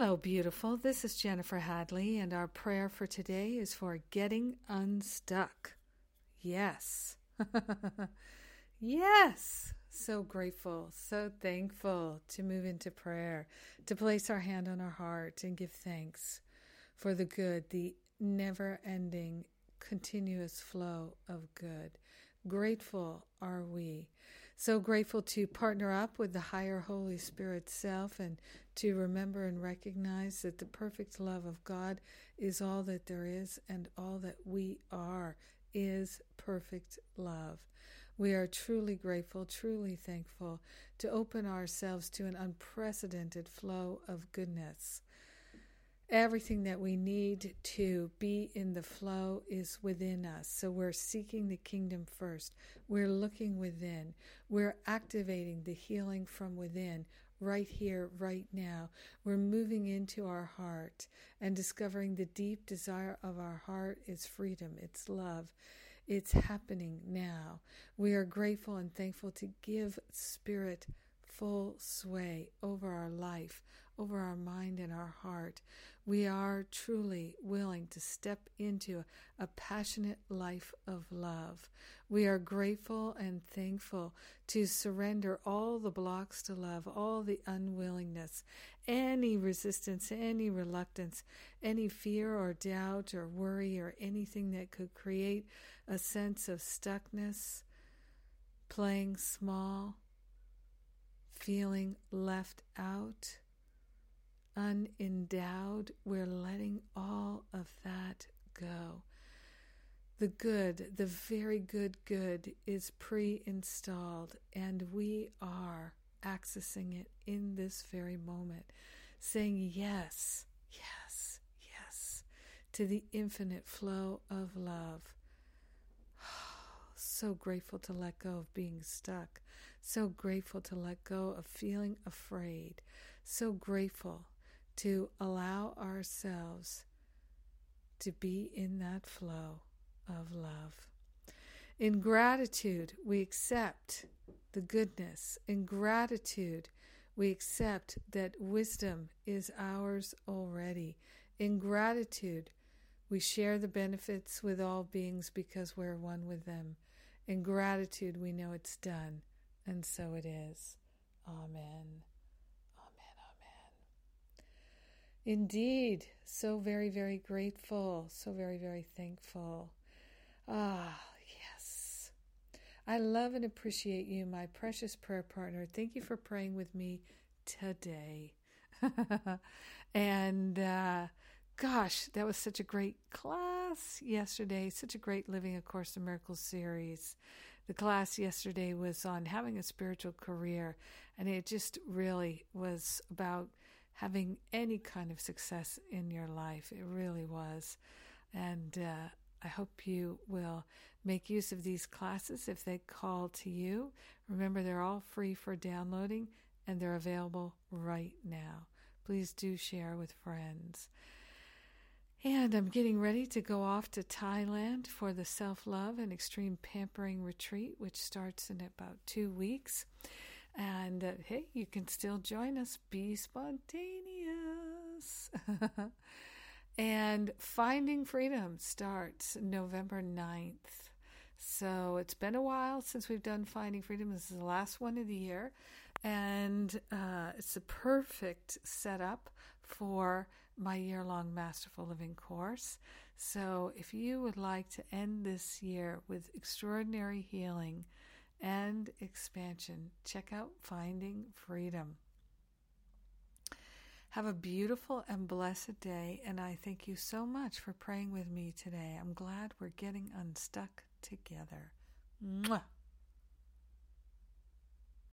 Hello, beautiful. This is Jennifer Hadley, and our prayer for today is for getting unstuck. Yes. yes. So grateful, so thankful to move into prayer, to place our hand on our heart and give thanks for the good, the never ending, continuous flow of good. Grateful are we. So grateful to partner up with the higher Holy Spirit self and to remember and recognize that the perfect love of God is all that there is and all that we are is perfect love. We are truly grateful, truly thankful to open ourselves to an unprecedented flow of goodness. Everything that we need to be in the flow is within us. So we're seeking the kingdom first. We're looking within. We're activating the healing from within right here, right now. We're moving into our heart and discovering the deep desire of our heart is freedom, it's love. It's happening now. We are grateful and thankful to give Spirit full sway over our life, over our mind and our heart. We are truly willing to step into a passionate life of love. We are grateful and thankful to surrender all the blocks to love, all the unwillingness, any resistance, any reluctance, any fear or doubt or worry or anything that could create a sense of stuckness, playing small feeling left out, unendowed, we're letting all of that go. The good, the very good good is pre installed, and we are accessing it in this very moment, saying yes, yes, yes to the infinite flow of love. So grateful to let go of being stuck. So grateful to let go of feeling afraid. So grateful to allow ourselves to be in that flow of love. In gratitude, we accept the goodness. In gratitude, we accept that wisdom is ours already. In gratitude, we share the benefits with all beings because we're one with them. In gratitude, we know it's done, and so it is. Amen. Amen. Amen. Indeed, so very, very grateful, so very, very thankful. Ah, yes. I love and appreciate you, my precious prayer partner. Thank you for praying with me today. and uh, gosh, that was such a great class yesterday. Such a great Living A Course in Miracles series. The class yesterday was on having a spiritual career, and it just really was about having any kind of success in your life. It really was. And uh, I hope you will make use of these classes if they call to you. Remember, they're all free for downloading and they're available right now. Please do share with friends. And I'm getting ready to go off to Thailand for the self love and extreme pampering retreat, which starts in about two weeks. And uh, hey, you can still join us. Be spontaneous. and Finding Freedom starts November 9th. So it's been a while since we've done Finding Freedom. This is the last one of the year. And uh, it's a perfect setup for my year long Masterful Living course. So, if you would like to end this year with extraordinary healing and expansion, check out Finding Freedom. Have a beautiful and blessed day, and I thank you so much for praying with me today. I'm glad we're getting unstuck together. Mwah.